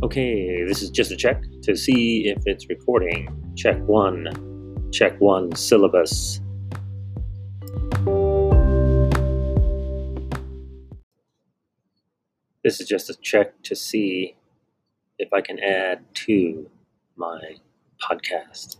Okay, this is just a check to see if it's recording. Check one. Check one syllabus. This is just a check to see if I can add to my podcast.